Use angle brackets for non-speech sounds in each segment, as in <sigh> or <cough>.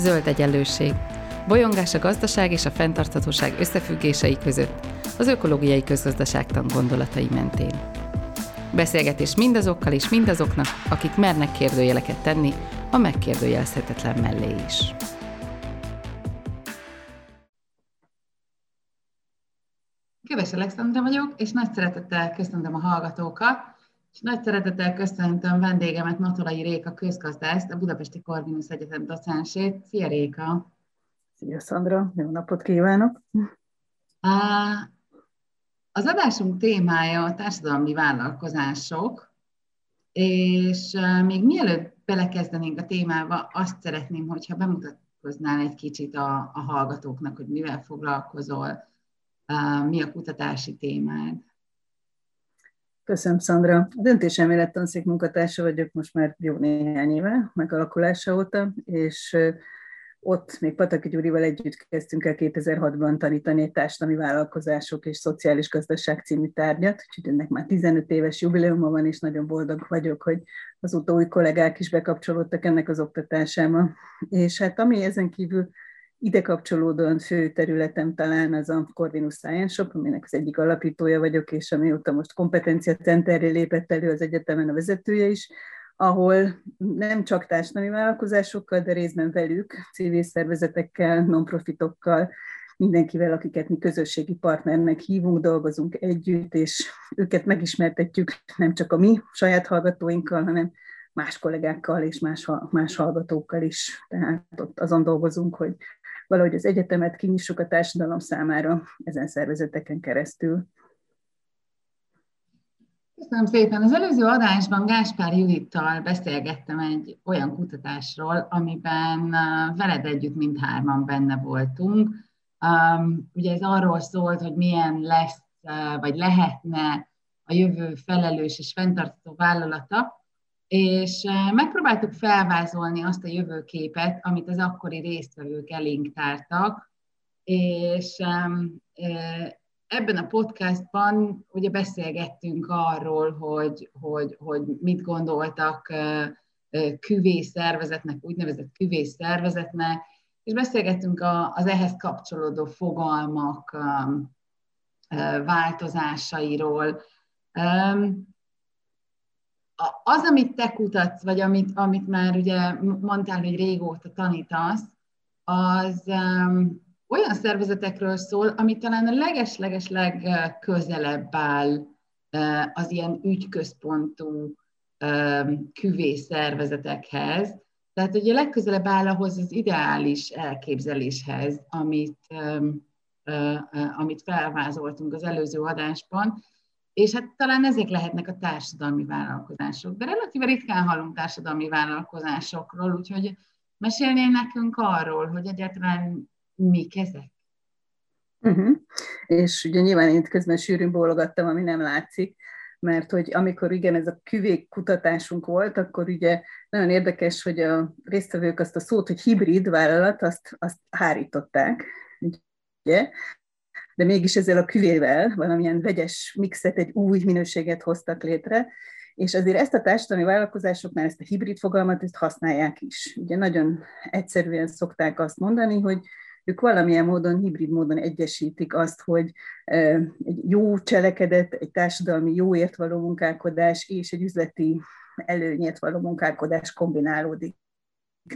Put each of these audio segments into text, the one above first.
zöld egyenlőség, bolyongás a gazdaság és a fenntarthatóság összefüggései között, az ökológiai közgazdaságtan gondolatai mentén. Beszélgetés mindazokkal és mindazoknak, akik mernek kérdőjeleket tenni a megkérdőjelezhetetlen mellé is. Köves Alexandra vagyok, és nagy szeretettel köszöntöm a hallgatókat, és nagy szeretettel köszöntöm vendégemet, Natolai Réka közgazdászt, a Budapesti Corvinus Egyetem docensét. Szia Réka! Szia Szandra, jó napot kívánok! Az adásunk témája a társadalmi vállalkozások, és még mielőtt belekezdenénk a témába, azt szeretném, hogyha bemutatkoznál egy kicsit a, a hallgatóknak, hogy mivel foglalkozol, mi a kutatási témád. Köszönöm, Szandra. A döntéselmélet tanszék munkatársa vagyok most már jó néhány éve, megalakulása óta, és ott még Pataki Gyurival együtt kezdtünk el 2006-ban tanítani egy társadalmi vállalkozások és szociális gazdaság című tárgyat, úgyhogy ennek már 15 éves jubileuma van, és nagyon boldog vagyok, hogy az új kollégák is bekapcsolódtak ennek az oktatásába. És hát ami ezen kívül ide kapcsolódóan fő területem talán az a Corvinus Science Shop, aminek az egyik alapítója vagyok, és amióta most kompetencia centerre lépett elő az egyetemen a vezetője is, ahol nem csak társadalmi vállalkozásokkal, de részben velük, civil szervezetekkel, non-profitokkal, mindenkivel, akiket mi közösségi partnernek hívunk, dolgozunk együtt, és őket megismertetjük nem csak a mi saját hallgatóinkkal, hanem más kollégákkal és más, más hallgatókkal is. Tehát ott azon dolgozunk, hogy valahogy az egyetemet kinyissuk a társadalom számára ezen szervezeteken keresztül. Köszönöm szépen. Az előző adásban Gáspár Judittal beszélgettem egy olyan kutatásról, amiben uh, veled együtt mindhárman benne voltunk. Um, ugye ez arról szólt, hogy milyen lesz, uh, vagy lehetne a jövő felelős és fenntartható vállalata, és uh, megpróbáltuk felvázolni azt a jövőképet, amit az akkori résztvevők elénk tártak, és um, ebben a podcastban ugye beszélgettünk arról, hogy, hogy, hogy mit gondoltak küvész szervezetnek, úgynevezett küvész szervezetnek, és beszélgettünk az ehhez kapcsolódó fogalmak változásairól. Az, amit te kutatsz, vagy amit, amit már ugye mondtál, hogy régóta tanítasz, az olyan szervezetekről szól, ami talán a leges-leges legközelebb áll az ilyen ügyközpontú küvé szervezetekhez. Tehát ugye legközelebb áll ahhoz az ideális elképzeléshez, amit, amit felvázoltunk az előző adásban, és hát talán ezek lehetnek a társadalmi vállalkozások. De relatíve ritkán hallunk társadalmi vállalkozásokról, úgyhogy mesélnél nekünk arról, hogy egyáltalán mik ezek? Uh-huh. És ugye nyilván én közben sűrűn bólogattam, ami nem látszik, mert hogy amikor igen, ez a küvék kutatásunk volt, akkor ugye nagyon érdekes, hogy a résztvevők azt a szót, hogy hibrid vállalat, azt, azt hárították, ugye? De mégis ezzel a küvével valamilyen vegyes mixet, egy új minőséget hoztak létre, és azért ezt a társadalmi vállalkozásoknál, ezt a hibrid fogalmat, ezt használják is. Ugye nagyon egyszerűen szokták azt mondani, hogy ők valamilyen módon, hibrid módon egyesítik azt, hogy egy jó cselekedet, egy társadalmi jóért való munkálkodás és egy üzleti előnyért való munkálkodás kombinálódik.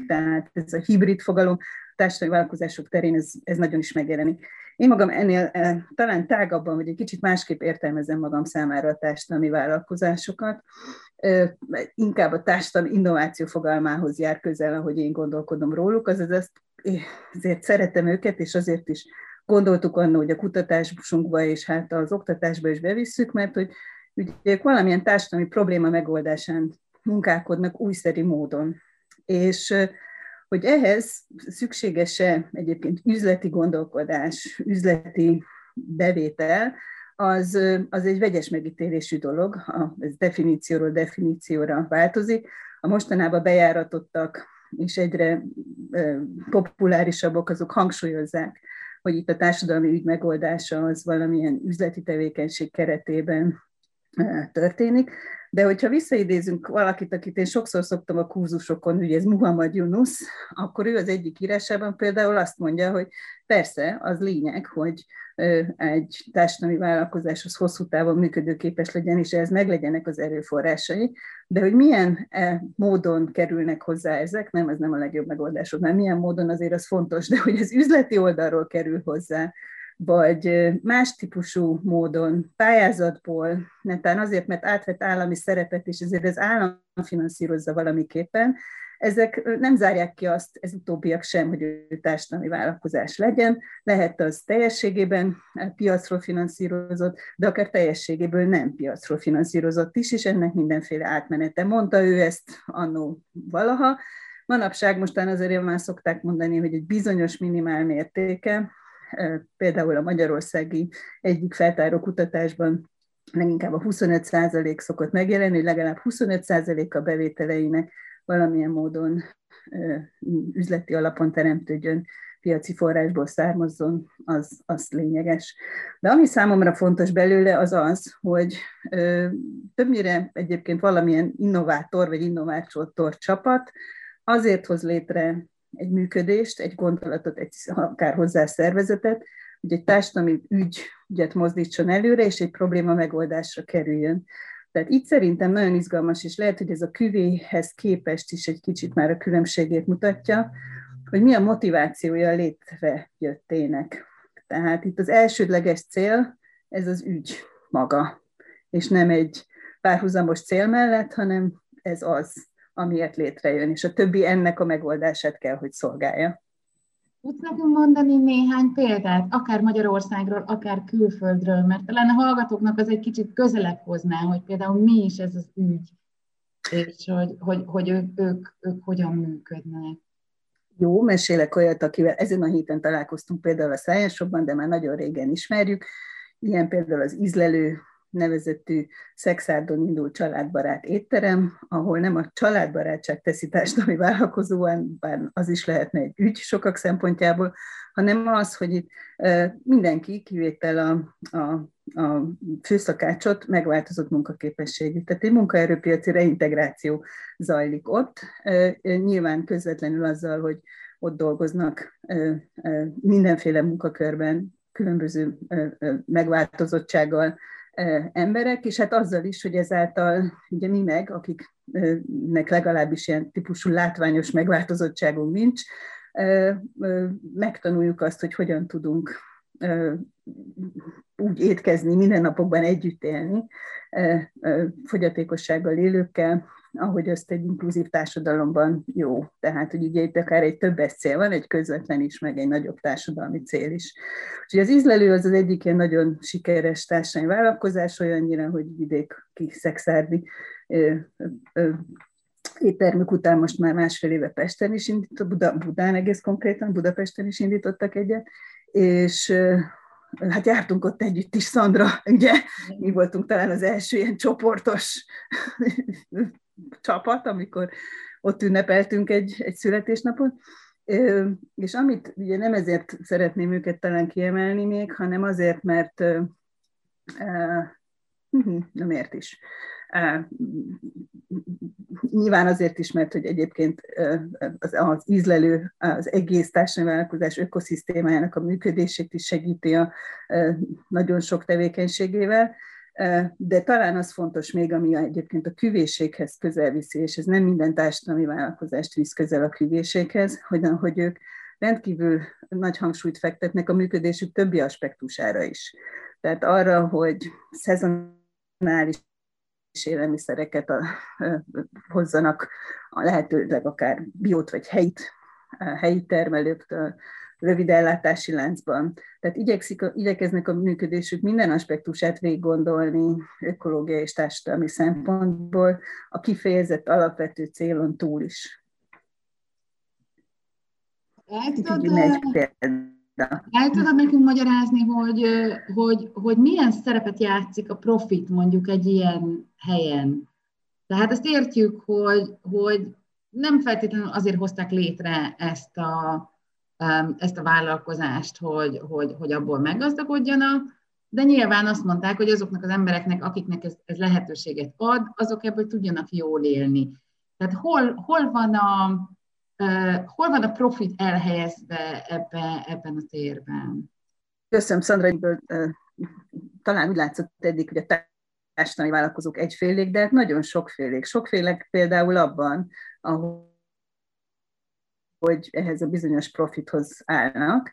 Tehát ez a hibrid fogalom társadalmi vállalkozások terén ez, ez nagyon is megjelenik. Én magam ennél talán tágabban, vagy egy kicsit másképp értelmezem magam számára a társadalmi vállalkozásokat. Inkább a társadalmi innováció fogalmához jár közel, ahogy én gondolkodom róluk, azaz ezt ezért szeretem őket, és azért is gondoltuk annól, hogy a kutatásunkba és hát az oktatásba is bevisszük, mert hogy ugye valamilyen társadalmi probléma megoldásán munkálkodnak újszerű módon. És hogy ehhez szükséges-e egyébként üzleti gondolkodás, üzleti bevétel, az, az egy vegyes megítélésű dolog, ez definícióról definícióra változik. A mostanában bejáratottak és egyre populárisabbak, azok hangsúlyozzák, hogy itt a társadalmi ügy megoldása az valamilyen üzleti tevékenység keretében történik. De hogyha visszaidézünk valakit, akit én sokszor szoktam a kurzusokon, ugye ez Muhammad Yunus, akkor ő az egyik írásában például azt mondja, hogy persze, az lényeg, hogy egy társadalmi vállalkozás az hosszú távon működőképes legyen, és ehhez meglegyenek az erőforrásai, de hogy milyen e módon kerülnek hozzá ezek, nem, ez nem a legjobb megoldás, mert milyen módon azért az fontos, de hogy az üzleti oldalról kerül hozzá, vagy más típusú módon, pályázatból, netán azért, mert átvett állami szerepet, és ezért az állam finanszírozza valamiképpen, ezek nem zárják ki azt, ez utóbbiak sem, hogy ő társadalmi vállalkozás legyen, lehet az teljességében piacról finanszírozott, de akár teljességéből nem piacról finanszírozott is, és ennek mindenféle átmenete. Mondta ő ezt annó valaha, Manapság mostan azért már szokták mondani, hogy egy bizonyos minimál mértéke, például a magyarországi egyik feltáró kutatásban leginkább a 25% szokott megjelenni, hogy legalább 25% a bevételeinek valamilyen módon üzleti alapon teremtődjön, piaci forrásból származzon, az, az lényeges. De ami számomra fontos belőle, az az, hogy ö, többnyire egyébként valamilyen innovátor vagy innovátor csapat azért hoz létre egy működést, egy gondolatot, egy akár hozzá szervezetet, hogy egy társadalmi ügyet mozdítson előre, és egy probléma megoldásra kerüljön. Tehát itt szerintem nagyon izgalmas, és lehet, hogy ez a küvéhez képest is egy kicsit már a különbségét mutatja, hogy mi a motivációja létrejöttének. Tehát itt az elsődleges cél, ez az ügy maga, és nem egy párhuzamos cél mellett, hanem ez az, amiért létrejön, és a többi ennek a megoldását kell, hogy szolgálja. Tudsz nekünk mondani néhány példát, akár Magyarországról, akár külföldről, mert talán a hallgatóknak az egy kicsit közelebb hozná, hogy például mi is ez az ügy, és hogy, hogy, hogy ők, ők, ők hogyan működnek. Jó, mesélek olyat, akivel ezen a héten találkoztunk például a Science de már nagyon régen ismerjük. Ilyen például az ízlelő nevezetű Szexárdon indult családbarát étterem, ahol nem a családbarátság teszi társadalmi vállalkozóan, bár az is lehetne egy ügy sokak szempontjából, hanem az, hogy itt mindenki, kivétel a, a, a főszakácsot, megváltozott munkaképességű. Tehát egy munkaerőpiaci reintegráció zajlik ott, nyilván közvetlenül azzal, hogy ott dolgoznak mindenféle munkakörben, különböző megváltozottsággal, emberek, és hát azzal is, hogy ezáltal ugye mi meg, akiknek legalábbis ilyen típusú látványos megváltozottságunk nincs, megtanuljuk azt, hogy hogyan tudunk úgy étkezni, minden napokban együtt élni fogyatékossággal élőkkel, ahogy azt egy inkluzív társadalomban jó. Tehát, hogy ugye itt akár egy többes cél van, egy közvetlen is, meg egy nagyobb társadalmi cél is. Úgyhogy az ízlelő az az egyik ilyen nagyon sikeres társadalmi vállalkozás, olyannyira, hogy vidék kiszexárdi éttermük után most már másfél éve Pesten is indított, Buda, Budán egész konkrétan, Budapesten is indítottak egyet, és hát jártunk ott együtt is, Szandra, ugye, mi voltunk talán az első ilyen csoportos csapat, amikor ott ünnepeltünk egy, egy születésnapot. És amit ugye nem ezért szeretném őket talán kiemelni még, hanem azért, mert nem ért is. Nyilván azért is, mert hogy egyébként az, az ízlelő, az egész társadalmi vállalkozás ökoszisztémájának a működését is segíti a nagyon sok tevékenységével, de talán az fontos még, ami egyébként a küvéséghez közel viszi, és ez nem minden társadalmi vállalkozást visz közel a küvéséghez, hogy, hogy ők rendkívül nagy hangsúlyt fektetnek a működésük többi aspektusára is. Tehát arra, hogy szezonális élelmiszereket a, hozzanak, a lehetőleg akár biót vagy helyit, helyi termelőktől, rövid ellátási láncban. Tehát igyekszik, igyekeznek a működésük minden aspektusát végig gondolni ökológiai és társadalmi szempontból, a kifejezett alapvető célon túl is. El tudod, el tudod nekünk magyarázni, hogy, hogy, hogy milyen szerepet játszik a profit mondjuk egy ilyen helyen? Tehát azt értjük, hogy, hogy nem feltétlenül azért hozták létre ezt a, ezt a vállalkozást, hogy, hogy, hogy abból meggazdagodjanak, de nyilván azt mondták, hogy azoknak az embereknek, akiknek ez, ez lehetőséget ad, azok ebből tudjanak jól élni. Tehát hol, hol, van, a, uh, hol van a profit elhelyezve ebbe, ebben a térben? Köszönöm, Szandra, hogy talán úgy látszott eddig, hogy a társadalmi vállalkozók egyfélék, de hát nagyon sokfélék. Sokfélek például abban, ahol hogy ehhez a bizonyos profithoz állnak.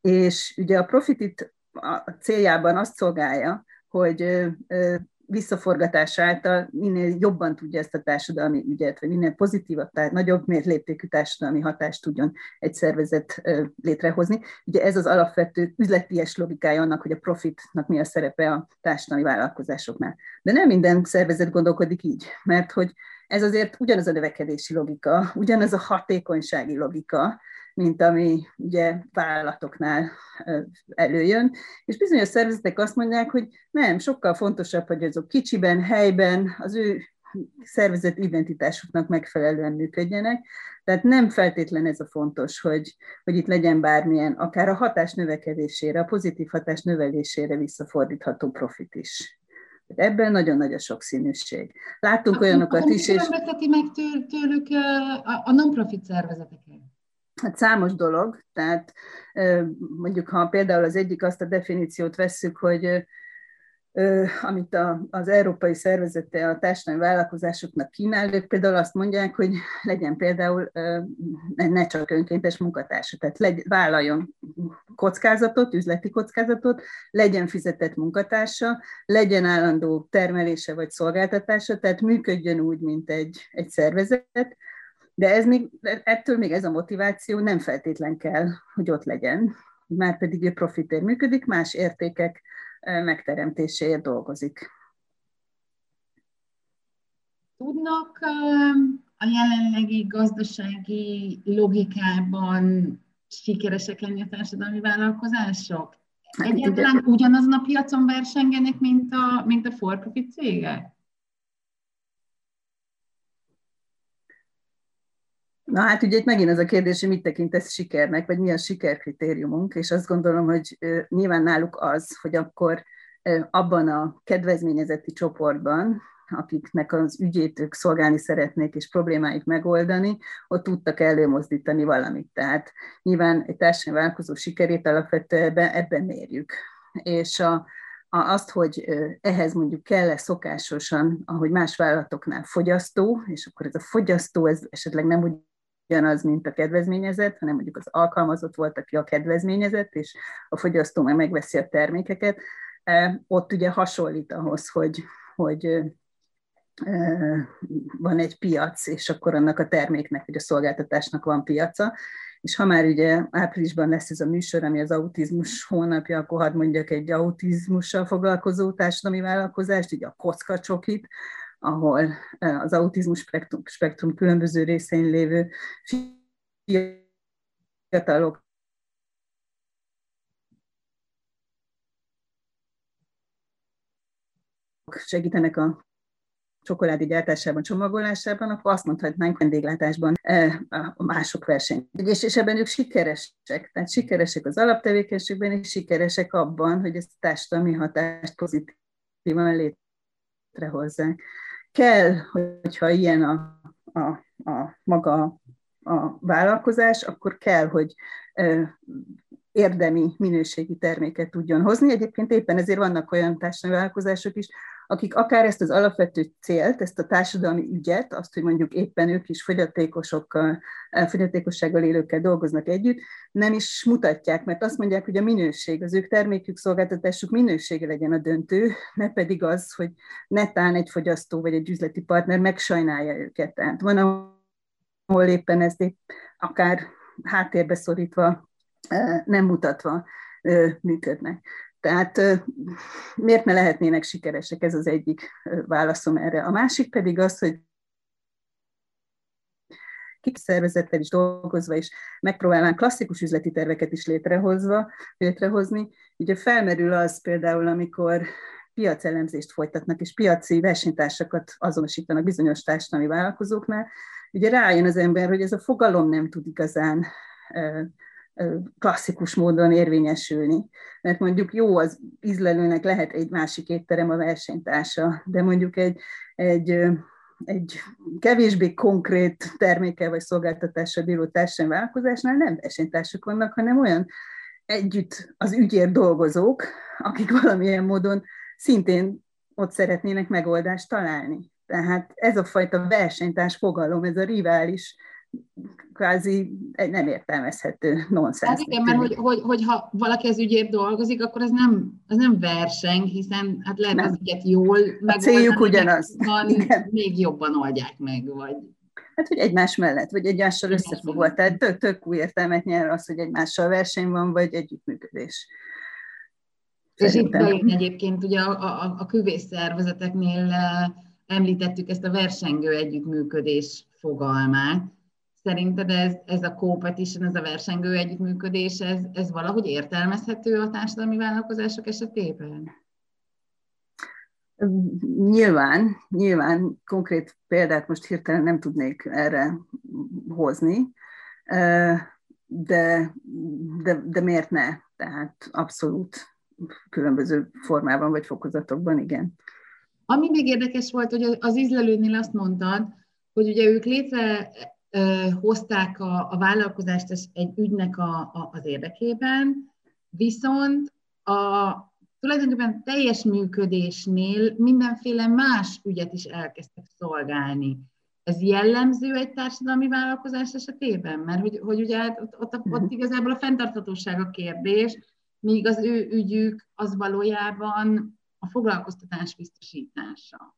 És ugye a profit itt a céljában azt szolgálja, hogy visszaforgatás által minél jobban tudja ezt a társadalmi ügyet, vagy minél pozitívabb, tehát nagyobb mérléptékű társadalmi hatást tudjon egy szervezet létrehozni. Ugye ez az alapvető üzleties logikája annak, hogy a profitnak mi a szerepe a társadalmi vállalkozásoknál. De nem minden szervezet gondolkodik így, mert hogy ez azért ugyanaz a növekedési logika, ugyanaz a hatékonysági logika, mint ami ugye vállalatoknál előjön. És bizonyos szervezetek azt mondják, hogy nem, sokkal fontosabb, hogy azok kicsiben, helyben, az ő szervezet identitásuknak megfelelően működjenek. Tehát nem feltétlen ez a fontos, hogy, hogy itt legyen bármilyen, akár a hatás növekedésére, a pozitív hatás növelésére visszafordítható profit is. Ebben nagyon nagy a sokszínűség. Láttunk Akkor olyanokat is, és... Különbözteti meg tőlük a, a non-profit szervezeteket? Hát számos dolog, tehát mondjuk ha például az egyik azt a definíciót vesszük, hogy amit a, az európai szervezete a társadalmi vállalkozásoknak kínál, ők például azt mondják, hogy legyen például ne csak önkéntes munkatársa, tehát legy, vállaljon kockázatot, üzleti kockázatot, legyen fizetett munkatársa, legyen állandó termelése vagy szolgáltatása, tehát működjön úgy, mint egy, egy szervezet, de ez még, ettől még ez a motiváció nem feltétlen kell, hogy ott legyen, már pedig ő profitért működik, más értékek megteremtéséért dolgozik. Tudnak a jelenlegi gazdasági logikában sikeresek lenni a társadalmi vállalkozások? Hát Egyáltalán ugyanazon a piacon versengenek, mint a, mint a for-profit cégek? Na hát ugye itt megint az a kérdés, hogy mit tekintesz sikernek, vagy mi a sikerkritériumunk, és azt gondolom, hogy nyilván náluk az, hogy akkor abban a kedvezményezeti csoportban, akiknek az ügyét ők szolgálni szeretnék, és problémáit megoldani, ott tudtak előmozdítani valamit. Tehát nyilván egy társadalmi vállalkozó sikerét alapvetően ebben mérjük. És a, a, azt, hogy ehhez mondjuk kell-e szokásosan, ahogy más vállalatoknál fogyasztó, és akkor ez a fogyasztó, ez esetleg nem úgy ugyanaz, mint a kedvezményezett, hanem mondjuk az alkalmazott volt, aki a kedvezményezett, és a fogyasztó meg megveszi a termékeket. E, ott ugye hasonlít ahhoz, hogy, hogy e, van egy piac, és akkor annak a terméknek, vagy a szolgáltatásnak van piaca, és ha már ugye áprilisban lesz ez a műsor, ami az autizmus hónapja, akkor hadd mondjak egy autizmussal foglalkozó társadalmi vállalkozást, így a kockacsokit, ahol az autizmus spektrum, spektrum különböző részein lévő fiatalok segítenek a csokoládé gyártásában, csomagolásában, akkor azt mondhatnánk vendéglátásban a mások verseny. És, ebben ők sikeresek, tehát sikeresek az alaptevékenységben, és sikeresek abban, hogy ezt a társadalmi hatást pozitívan létrehozzák kell, hogyha ilyen a, a, a maga a vállalkozás, akkor kell, hogy érdemi minőségi terméket tudjon hozni. Egyébként éppen ezért vannak olyan társadalmi vállalkozások is, akik akár ezt az alapvető célt, ezt a társadalmi ügyet, azt, hogy mondjuk éppen ők is fogyatékosokkal, fogyatékossággal élőkkel dolgoznak együtt, nem is mutatják, mert azt mondják, hogy a minőség, az ők termékük, szolgáltatásuk minősége legyen a döntő, ne pedig az, hogy netán egy fogyasztó vagy egy üzleti partner megsajnálja őket. Tehát van, ahol éppen ezt épp akár háttérbe szorítva, nem mutatva működnek. Tehát miért ne lehetnének sikeresek, ez az egyik válaszom erre. A másik pedig az, hogy kik szervezettel is dolgozva, és megpróbálnánk klasszikus üzleti terveket is létrehozva, létrehozni. Ugye felmerül az például, amikor piacelemzést folytatnak, és piaci versenytársakat azonosítanak bizonyos társadalmi vállalkozóknál, ugye rájön az ember, hogy ez a fogalom nem tud igazán klasszikus módon érvényesülni. Mert mondjuk jó, az ízlelőnek lehet egy másik étterem a versenytársa, de mondjuk egy, egy, egy kevésbé konkrét termékkel vagy szolgáltatással bíró társadalmi vállalkozásnál nem versenytársak vannak, hanem olyan együtt az ügyért dolgozók, akik valamilyen módon szintén ott szeretnének megoldást találni. Tehát ez a fajta versenytárs fogalom, ez a rivális kvázi egy nem értelmezhető nonsens. Hát igen, mert hogy, hogy, hogy, ha valaki az ügyért dolgozik, akkor ez nem, az nem verseng, hiszen hát lehet nem. az ügyet jól megoldani. A céljuk ugyanaz. Még jobban oldják meg, vagy... Hát, hogy egymás mellett, vagy egymással összefogva. Tehát tök, tök új értelmet nyer az, hogy egymással verseny van, vagy együttműködés. És itt bejön egyébként ugye a, a, a küvész szervezeteknél eh, említettük ezt a versengő együttműködés fogalmát. Szerinted ez, ez a competition, ez a versengő együttműködés, ez, ez valahogy értelmezhető a társadalmi vállalkozások esetében? Nyilván, nyilván konkrét példát most hirtelen nem tudnék erre hozni, de, de, de miért ne? Tehát abszolút különböző formában vagy fokozatokban, igen. Ami még érdekes volt, hogy az ízlelőnél azt mondtad, hogy ugye ők létre hozták a, a vállalkozást egy ügynek a, a, az érdekében, viszont a tulajdonképpen teljes működésnél mindenféle más ügyet is elkezdtek szolgálni. Ez jellemző egy társadalmi vállalkozás esetében? Mert hogy, hogy ugye hát ott, ott, ott mhm. igazából a fenntarthatóság a kérdés, míg az ő ügyük az valójában a foglalkoztatás biztosítása.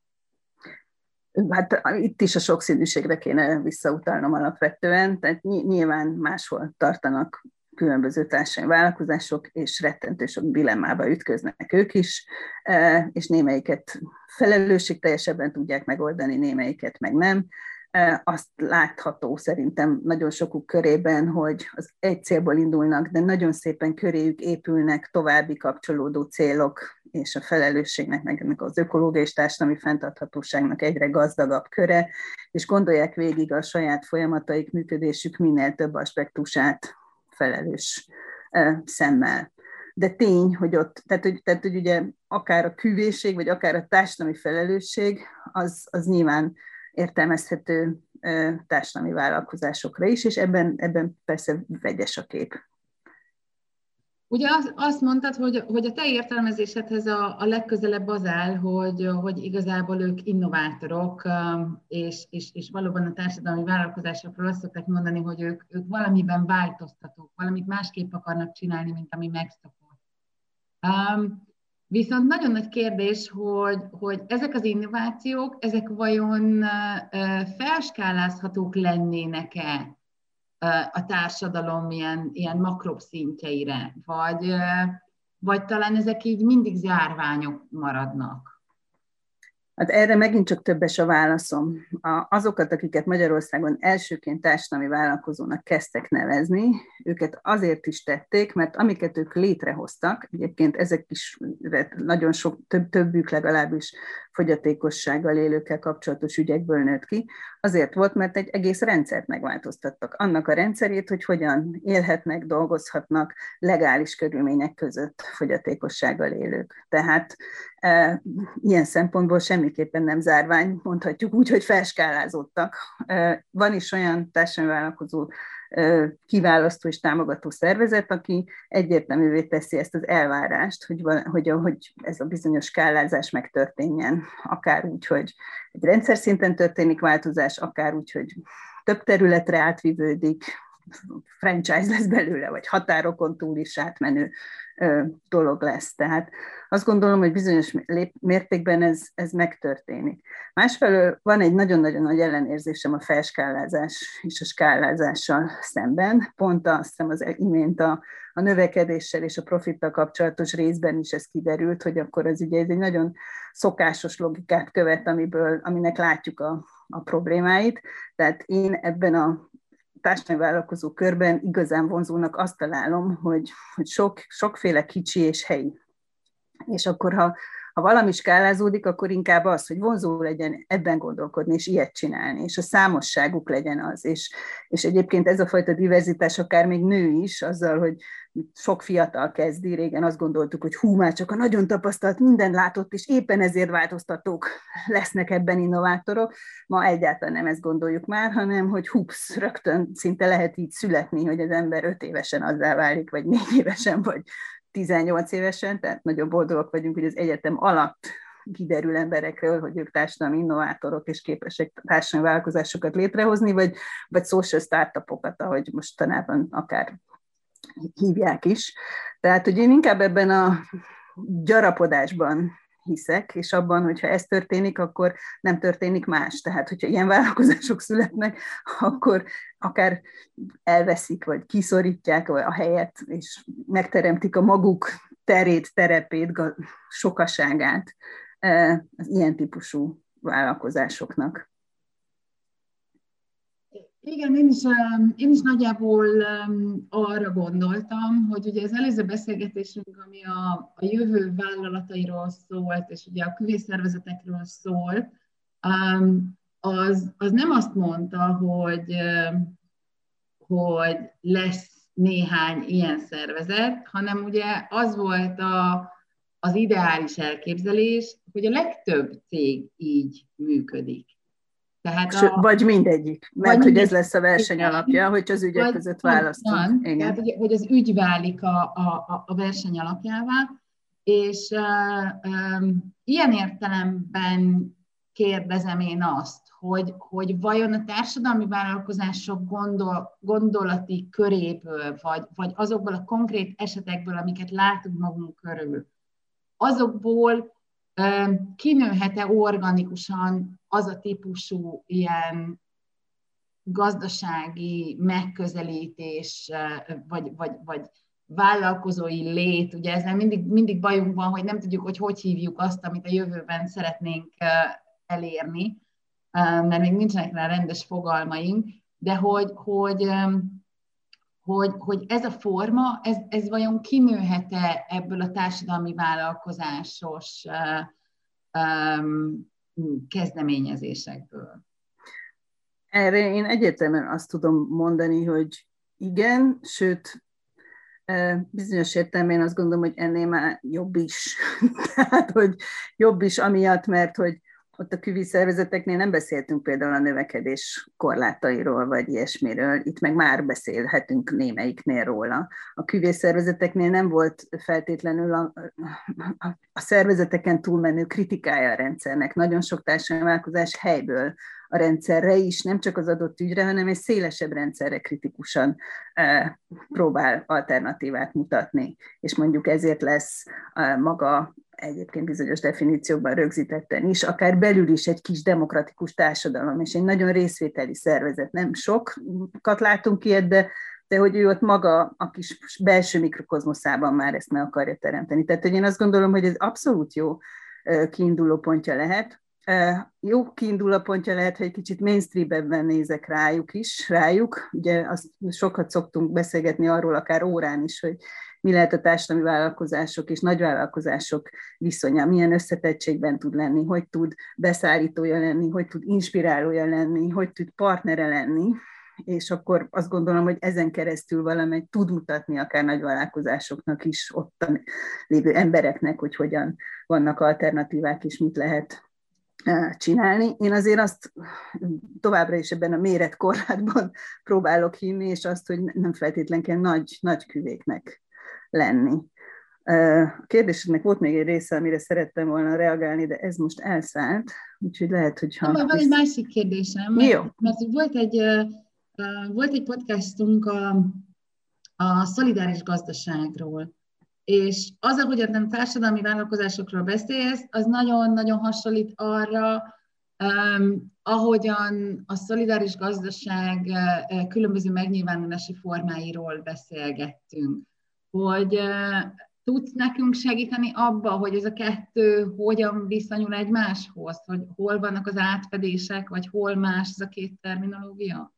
Hát itt is a sokszínűségre kéne visszautalnom alapvetően, tehát nyilván máshol tartanak különböző társadalmi vállalkozások, és rettentő sok dilemmába ütköznek ők is, e, és némelyiket felelősségteljesebben tudják megoldani, némelyiket meg nem. Azt látható szerintem nagyon sokuk körében, hogy az egy célból indulnak, de nagyon szépen köréjük épülnek további kapcsolódó célok, és a felelősségnek, meg ennek az ökológiai és társadalmi fenntarthatóságnak egyre gazdagabb köre, és gondolják végig a saját folyamataik, működésük minél több aspektusát felelős szemmel. De tény, hogy ott, tehát hogy, tehát, hogy ugye akár a küvéség, vagy akár a társadalmi felelősség, az, az nyilván értelmezhető társadalmi vállalkozásokra is, és ebben, ebben persze vegyes a kép. Ugye azt mondtad, hogy, hogy a te értelmezésedhez a, a legközelebb az áll, hogy, hogy igazából ők innovátorok, és, és, és valóban a társadalmi vállalkozásokról azt szokták mondani, hogy ők, ők valamiben változtatók, valamit másképp akarnak csinálni, mint ami megszokott. Um, Viszont nagyon nagy kérdés, hogy, hogy ezek az innovációk, ezek vajon felskálázhatók lennének-e a társadalom ilyen, ilyen makrobb szintjeire, vagy, vagy talán ezek így mindig zárványok maradnak? Hát erre megint csak többes a válaszom. A, azokat, akiket Magyarországon elsőként társadalmi vállalkozónak kezdtek nevezni, őket azért is tették, mert amiket ők létrehoztak, egyébként ezek is nagyon sok, több, többük legalábbis fogyatékossággal élőkkel kapcsolatos ügyekből nőtt ki, azért volt, mert egy egész rendszert megváltoztattak. Annak a rendszerét, hogy hogyan élhetnek, dolgozhatnak legális körülmények között fogyatékossággal élők. Tehát e, ilyen szempontból semmiképpen nem zárvány, mondhatjuk úgy, hogy felskálázottak. E, van is olyan társadalmi vállalkozó kiválasztó és támogató szervezet, aki egyértelművé teszi ezt az elvárást, hogy, hogy, hogy ez a bizonyos skálázás megtörténjen, akár úgy, hogy egy rendszer szinten történik változás, akár úgy, hogy több területre átvívődik, franchise lesz belőle, vagy határokon túl is átmenő dolog lesz. Tehát azt gondolom, hogy bizonyos mértékben ez, ez megtörténik. Másfelől van egy nagyon-nagyon nagy ellenérzésem a felskálázás és a skálázással szemben. Pont azt hiszem az imént a, a növekedéssel és a profittal kapcsolatos részben is ez kiderült, hogy akkor ez ugye ez egy nagyon szokásos logikát követ, amiből, aminek látjuk a, a problémáit. Tehát én ebben a társadalmi vállalkozó körben igazán vonzónak azt találom, hogy, hogy sok, sokféle kicsi és helyi. És akkor, ha, ha valami skálázódik, akkor inkább az, hogy vonzó legyen ebben gondolkodni, és ilyet csinálni, és a számosságuk legyen az. És, és egyébként ez a fajta diverzitás akár még nő is, azzal, hogy sok fiatal kezdi, régen azt gondoltuk, hogy hú, már csak a nagyon tapasztalt, minden látott, és éppen ezért változtatók lesznek ebben innovátorok. Ma egyáltalán nem ezt gondoljuk már, hanem hogy hups, rögtön szinte lehet így születni, hogy az ember öt évesen azzá válik, vagy négy évesen, vagy 18 évesen, tehát nagyon boldogok vagyunk, hogy az egyetem alatt kiderül emberekről, hogy ők társadalmi innovátorok és képesek társadalmi vállalkozásokat létrehozni, vagy, vagy social startupokat, ahogy mostanában akár hívják is. Tehát, hogy én inkább ebben a gyarapodásban hiszek, és abban, hogyha ez történik, akkor nem történik más. Tehát, hogyha ilyen vállalkozások születnek, akkor akár elveszik, vagy kiszorítják a helyet, és megteremtik a maguk terét, terepét, sokaságát eh, az ilyen típusú vállalkozásoknak. Igen, én is, én is nagyjából arra gondoltam, hogy ugye az előző beszélgetésünk, ami a, a jövő vállalatairól szólt, és ugye a küvészervezetekről szól, az, az nem azt mondta, hogy, hogy lesz néhány ilyen szervezet, hanem ugye az volt a, az ideális elképzelés, hogy a legtöbb cég így működik. Tehát a, vagy mindegyik, mert vagy hogy ez lesz a verseny alapja, hogy az ügyek vagy, között választunk. Igen. Tehát, hogy, hogy az ügy válik a, a, a verseny alapjává, és uh, um, ilyen értelemben kérdezem én azt, hogy, hogy vajon a társadalmi vállalkozások gondol, gondolati köréből, vagy, vagy azokból a konkrét esetekből, amiket látunk magunk körül, azokból kinőhet-e organikusan az a típusú ilyen gazdasági megközelítés, vagy, vagy, vagy vállalkozói lét, ugye ezzel mindig, mindig bajunk van, hogy nem tudjuk, hogy hogy hívjuk azt, amit a jövőben szeretnénk elérni, mert még nincsenek rá rendes fogalmaink, de hogy, hogy, hogy, hogy ez a forma, ez, ez vajon kinőhet-e ebből a társadalmi vállalkozásos um, kezdeményezésekből? Erre én egyértelműen azt tudom mondani, hogy igen, sőt, bizonyos értelemben azt gondolom, hogy ennél már jobb is. <laughs> Tehát, hogy jobb is amiatt, mert hogy ott a küvi szervezeteknél nem beszéltünk például a növekedés korlátairól, vagy ilyesmiről, itt meg már beszélhetünk némelyiknél róla. A küvi szervezeteknél nem volt feltétlenül a, a, szervezeteken túlmenő kritikája a rendszernek. Nagyon sok társadalmi helyből a rendszerre is, nem csak az adott ügyre, hanem egy szélesebb rendszerre kritikusan e, próbál alternatívát mutatni. És mondjuk ezért lesz e, maga egyébként bizonyos definíciókban rögzítetten is, akár belül is egy kis demokratikus társadalom, és egy nagyon részvételi szervezet. Nem sokat látunk ilyet, de, de hogy ő ott maga a kis belső mikrokozmoszában már ezt meg akarja teremteni. Tehát hogy én azt gondolom, hogy ez abszolút jó kiinduló pontja lehet. Jó kiinduló pontja lehet, hogy egy kicsit mainstream-ebben nézek rájuk is, rájuk. Ugye azt sokat szoktunk beszélgetni arról, akár órán is, hogy mi lehet a társadalmi vállalkozások és nagyvállalkozások viszonya, milyen összetettségben tud lenni, hogy tud beszállítója lenni, hogy tud inspirálója lenni, hogy tud partnere lenni, és akkor azt gondolom, hogy ezen keresztül valamely tud mutatni akár nagyvállalkozásoknak is, ott lévő embereknek, hogy hogyan vannak alternatívák, és mit lehet csinálni. Én azért azt továbbra is ebben a méretkorlátban <laughs> próbálok hinni, és azt, hogy nem feltétlenül kell nagy, nagy küvéknek lenni. A kérdésednek volt még egy része, amire szerettem volna reagálni, de ez most elszállt, úgyhogy lehet, hogy ha... Van egy másik kérdésem, mert, Jó. mert volt egy, volt egy podcastunk a, a szolidáris gazdaságról, és az, ahogy nem társadalmi vállalkozásokról beszélsz, az nagyon-nagyon hasonlít arra, um, ahogyan a szolidáris gazdaság uh, különböző megnyilvánulási formáiról beszélgettünk hogy tudsz nekünk segíteni abba, hogy ez a kettő hogyan viszonyul egymáshoz, hogy hol vannak az átfedések, vagy hol más ez a két terminológia?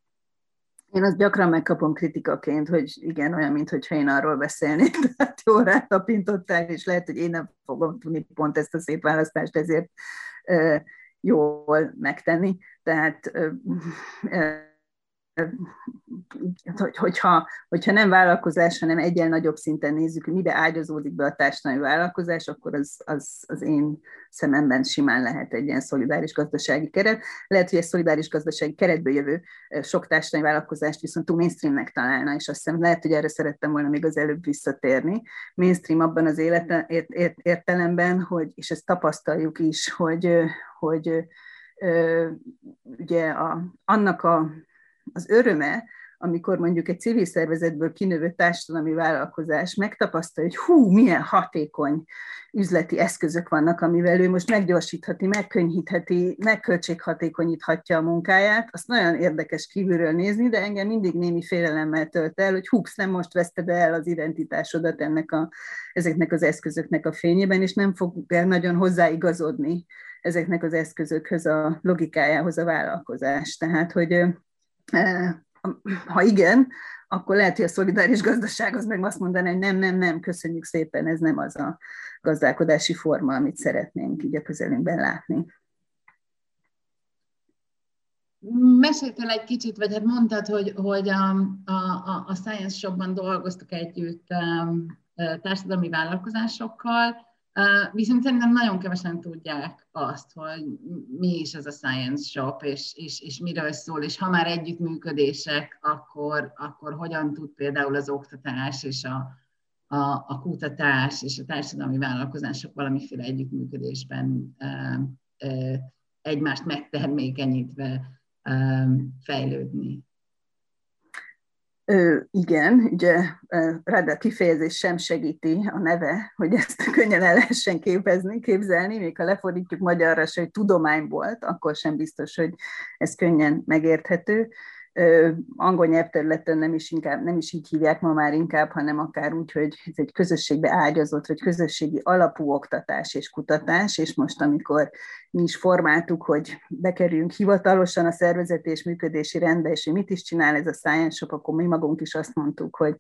Én azt gyakran megkapom kritikaként, hogy igen, olyan, mintha én arról beszélnék, <laughs> tehát jól rátapintottál, és lehet, hogy én nem fogom tudni pont ezt a szép választást ezért jól megtenni. Tehát hogy, hogyha, hogyha nem vállalkozás, hanem egyen nagyobb szinten nézzük, hogy mibe ágyazódik be a társadalmi vállalkozás, akkor az, az, az én szememben simán lehet egy ilyen szolidáris gazdasági keret. Lehet, hogy egy szolidáris gazdasági keretből jövő sok társadalmi vállalkozást viszont túl mainstreamnek találna, és azt hiszem lehet, hogy erre szerettem volna még az előbb visszatérni. Mainstream abban az élete, ért, ért, értelemben, hogy, és ezt tapasztaljuk is, hogy, hogy ugye a, annak a az öröme, amikor mondjuk egy civil szervezetből kinövő társadalmi vállalkozás megtapasztalja, hogy hú, milyen hatékony üzleti eszközök vannak, amivel ő most meggyorsíthati, megkönnyítheti, megköltséghatékonyíthatja a munkáját, azt nagyon érdekes kívülről nézni, de engem mindig némi félelemmel tölt el, hogy húpsz, nem most veszted el az identitásodat ennek a, ezeknek az eszközöknek a fényében, és nem fog el nagyon hozzáigazodni ezeknek az eszközökhöz, a logikájához a vállalkozás. Tehát, hogy ha igen, akkor lehet, hogy a szolidáris gazdaság az meg azt mondaná, hogy nem, nem, nem, köszönjük szépen, ez nem az a gazdálkodási forma, amit szeretnénk így a közelünkben látni. Meséltél egy kicsit, vagy hát mondtad, hogy, hogy a, a, a Science Shopban dolgoztak együtt társadalmi vállalkozásokkal, Viszont szerintem nagyon kevesen tudják azt, hogy mi is ez a Science Shop, és, és, és miről szól, és ha már együttműködések, akkor, akkor hogyan tud például az oktatás és a, a, a kutatás és a társadalmi vállalkozások valamiféle együttműködésben e, e, egymást megtermékenyítve e, fejlődni. Igen, ugye a kifejezés sem segíti a neve, hogy ezt <laughs> könnyen el lehessen képezni, képzelni, még ha lefordítjuk magyarra, hogy tudomány volt, akkor sem biztos, hogy ez könnyen megérthető angol nyelvterületen nem is, inkább, nem is így hívják ma már inkább, hanem akár úgy, hogy ez egy közösségbe ágyazott, vagy közösségi alapú oktatás és kutatás, és most, amikor mi is formáltuk, hogy bekerüljünk hivatalosan a szervezeti és működési rendbe, és hogy mit is csinál ez a Science Shop, akkor mi magunk is azt mondtuk, hogy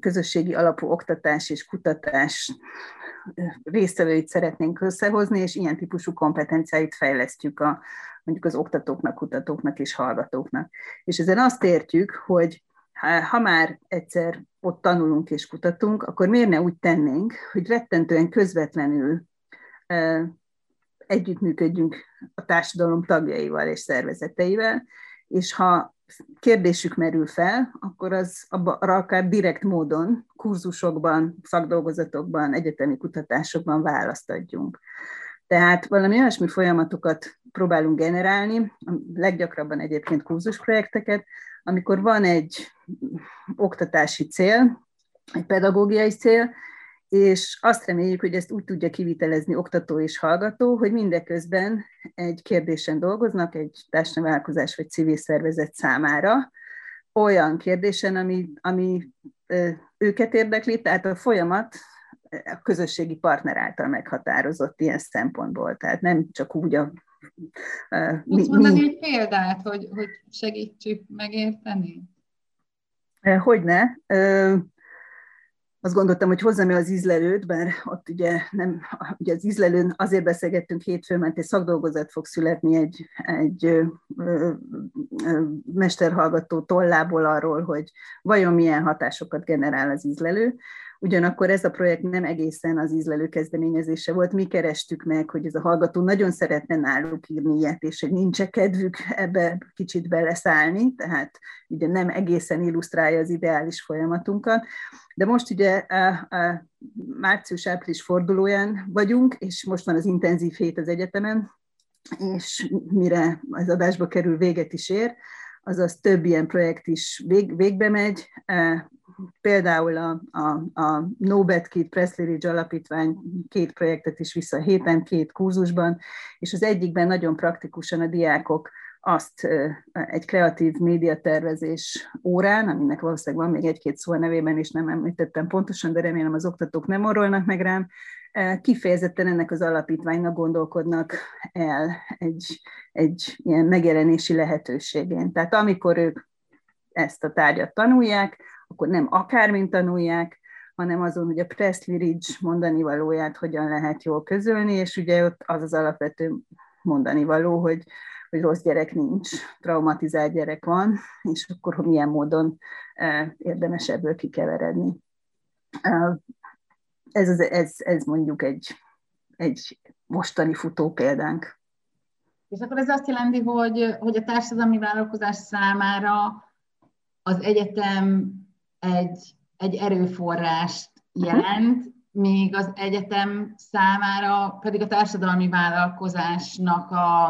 közösségi alapú oktatás és kutatás résztvevőit szeretnénk összehozni, és ilyen típusú kompetenciáit fejlesztjük a, mondjuk az oktatóknak, kutatóknak és hallgatóknak. És ezen azt értjük, hogy ha már egyszer ott tanulunk és kutatunk, akkor miért ne úgy tennénk, hogy rettentően közvetlenül együttműködjünk a társadalom tagjaival és szervezeteivel, és ha kérdésük merül fel, akkor az arra akár direkt módon kurzusokban, szakdolgozatokban, egyetemi kutatásokban választ adjunk. Tehát valami olyasmi folyamatokat próbálunk generálni, leggyakrabban egyébként kurzusprojekteket, amikor van egy oktatási cél, egy pedagógiai cél, és azt reméljük, hogy ezt úgy tudja kivitelezni oktató és hallgató, hogy mindeközben egy kérdésen dolgoznak, egy társadalmi vagy civil szervezet számára, olyan kérdésen, ami, ami őket érdekli, tehát a folyamat a közösségi partner által meghatározott ilyen szempontból. Tehát nem csak úgy a... Tudsz mondani egy példát, hogy, hogy segítsük megérteni? Hogyne azt gondoltam, hogy hozzam el az ízlelőt, bár ott ugye, nem, ugye az ízlelőn azért beszélgettünk hétfőn, mert egy szakdolgozat fog születni egy, egy ö, ö, ö, mesterhallgató tollából arról, hogy vajon milyen hatásokat generál az ízlelő. Ugyanakkor ez a projekt nem egészen az ízlelő kezdeményezése volt. Mi kerestük meg, hogy ez a hallgató nagyon szeretne náluk írni ilyet, és hogy nincs kedvük ebbe kicsit beleszállni, tehát ugye nem egészen illusztrálja az ideális folyamatunkat. De most ugye március-április fordulóján vagyunk, és most van az intenzív hét az egyetemen, és mire az adásba kerül, véget is ér, azaz több ilyen projekt is vég, végbe megy, például a, a, a Nobet Kit Presley Ridge Alapítvány két projektet is vissza héten, két kurzusban, és az egyikben nagyon praktikusan a diákok azt egy kreatív médiatervezés órán, aminek valószínűleg van még egy-két szó a nevében, és nem említettem pontosan, de remélem az oktatók nem orrolnak meg rám, kifejezetten ennek az alapítványnak gondolkodnak el egy, egy ilyen megjelenési lehetőségén. Tehát amikor ők ezt a tárgyat tanulják, akkor nem akármint tanulják, hanem azon, hogy a Presley Ridge mondani valóját hogyan lehet jól közölni, és ugye ott az az alapvető mondani való, hogy, hogy rossz gyerek nincs, traumatizált gyerek van, és akkor hogy milyen módon érdemes ebből kikeveredni. Ez, az, ez, ez mondjuk egy, egy mostani futó példánk. És akkor ez azt jelenti, hogy, hogy a társadalmi vállalkozás számára az egyetem egy, egy erőforrást jelent, míg az egyetem számára pedig a társadalmi vállalkozásnak a,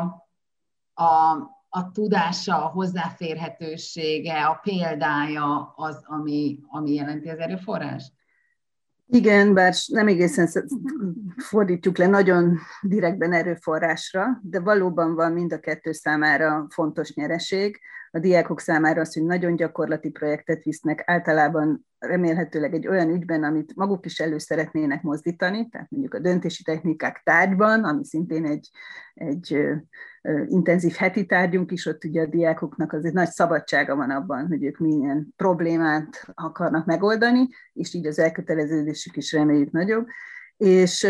a, a tudása, a hozzáférhetősége, a példája az, ami, ami jelenti az erőforrást? Igen, bár nem egészen fordítjuk le nagyon direktben erőforrásra, de valóban van mind a kettő számára fontos nyereség. A diákok számára az, hogy nagyon gyakorlati projektet visznek, általában remélhetőleg egy olyan ügyben, amit maguk is elő szeretnének mozdítani, tehát mondjuk a döntési technikák tárgyban, ami szintén egy, egy intenzív heti tárgyunk is, ott ugye a diákoknak azért nagy szabadsága van abban, hogy ők milyen problémát akarnak megoldani, és így az elköteleződésük is reméljük nagyobb, és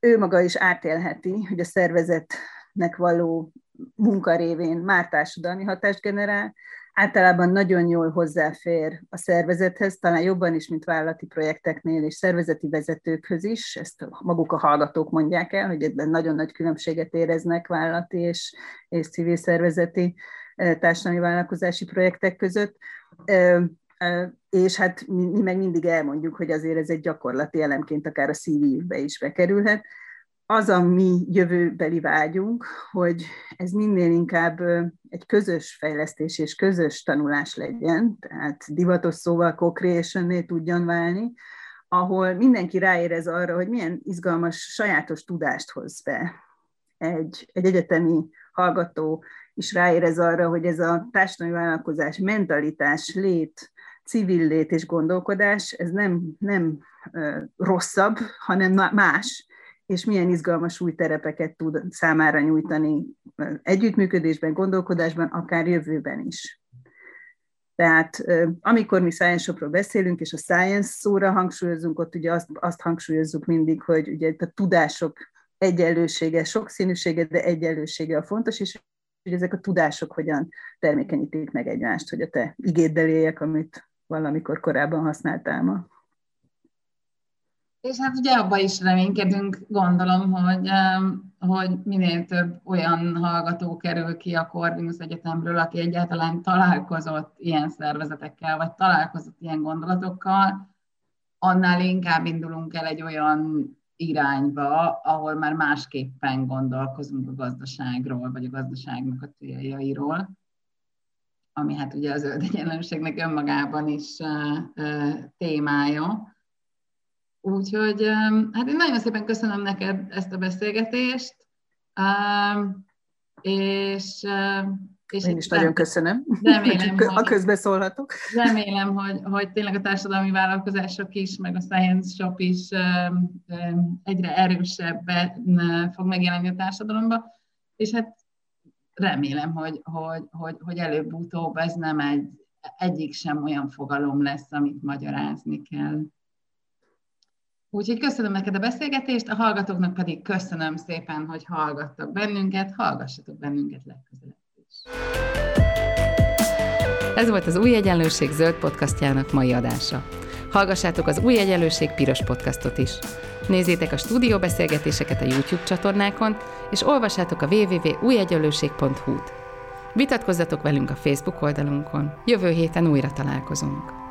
ő maga is átélheti, hogy a szervezetnek való munka révén már társadalmi hatást generál, általában nagyon jól hozzáfér a szervezethez, talán jobban is, mint vállalati projekteknél, és szervezeti vezetőkhöz is, ezt maguk a hallgatók mondják el, hogy ebben nagyon nagy különbséget éreznek vállalati és, és civil szervezeti társadalmi vállalkozási projektek között. És hát mi, mi meg mindig elmondjuk, hogy azért ez egy gyakorlati elemként akár a CV-be is bekerülhet az a mi jövőbeli vágyunk, hogy ez minél inkább egy közös fejlesztés és közös tanulás legyen, tehát divatos szóval co-creation tudjon válni, ahol mindenki ráérez arra, hogy milyen izgalmas, sajátos tudást hoz be. Egy, egy egyetemi hallgató is ráérez arra, hogy ez a társadalmi vállalkozás, mentalitás, lét, civil lét és gondolkodás, ez nem, nem rosszabb, hanem más, és milyen izgalmas új terepeket tud számára nyújtani együttműködésben, gondolkodásban, akár jövőben is. Tehát amikor mi science beszélünk, és a science szóra hangsúlyozunk, ott ugye azt, azt hangsúlyozzuk mindig, hogy ugye a tudások egyenlősége, sokszínűsége, de egyenlősége a fontos, és hogy ezek a tudások hogyan termékenyítik meg egymást, hogy a te igéddel éljek, amit valamikor korábban használtál ma. És hát ugye abba is reménykedünk, gondolom, hogy, hogy minél több olyan hallgató kerül ki a Corvinus Egyetemről, aki egyáltalán találkozott ilyen szervezetekkel, vagy találkozott ilyen gondolatokkal, annál inkább indulunk el egy olyan irányba, ahol már másképpen gondolkozunk a gazdaságról, vagy a gazdaságnak a céljairól, ami hát ugye az zöld egyenlőségnek önmagában is témája. Úgyhogy hát én nagyon szépen köszönöm neked ezt a beszélgetést, és és Én is nagyon köszönöm, remélem, <laughs> hogy, ha közbeszólhatok. Remélem, hogy, hogy tényleg a társadalmi vállalkozások is, meg a Science Shop is egyre erősebben fog megjelenni a társadalomba, és hát remélem, hogy, hogy, hogy, hogy előbb-utóbb ez nem egy, egyik sem olyan fogalom lesz, amit magyarázni kell. Úgyhogy köszönöm neked a beszélgetést, a hallgatóknak pedig köszönöm szépen, hogy hallgattak bennünket, hallgassatok bennünket legközelebb is. Ez volt az Új Egyenlőség zöld podcastjának mai adása. Hallgassátok az Új Egyenlőség piros podcastot is. Nézzétek a stúdióbeszélgetéseket a YouTube csatornákon, és olvassátok a www.újegyenlőség.hu-t. Vitatkozzatok velünk a Facebook oldalunkon. Jövő héten újra találkozunk.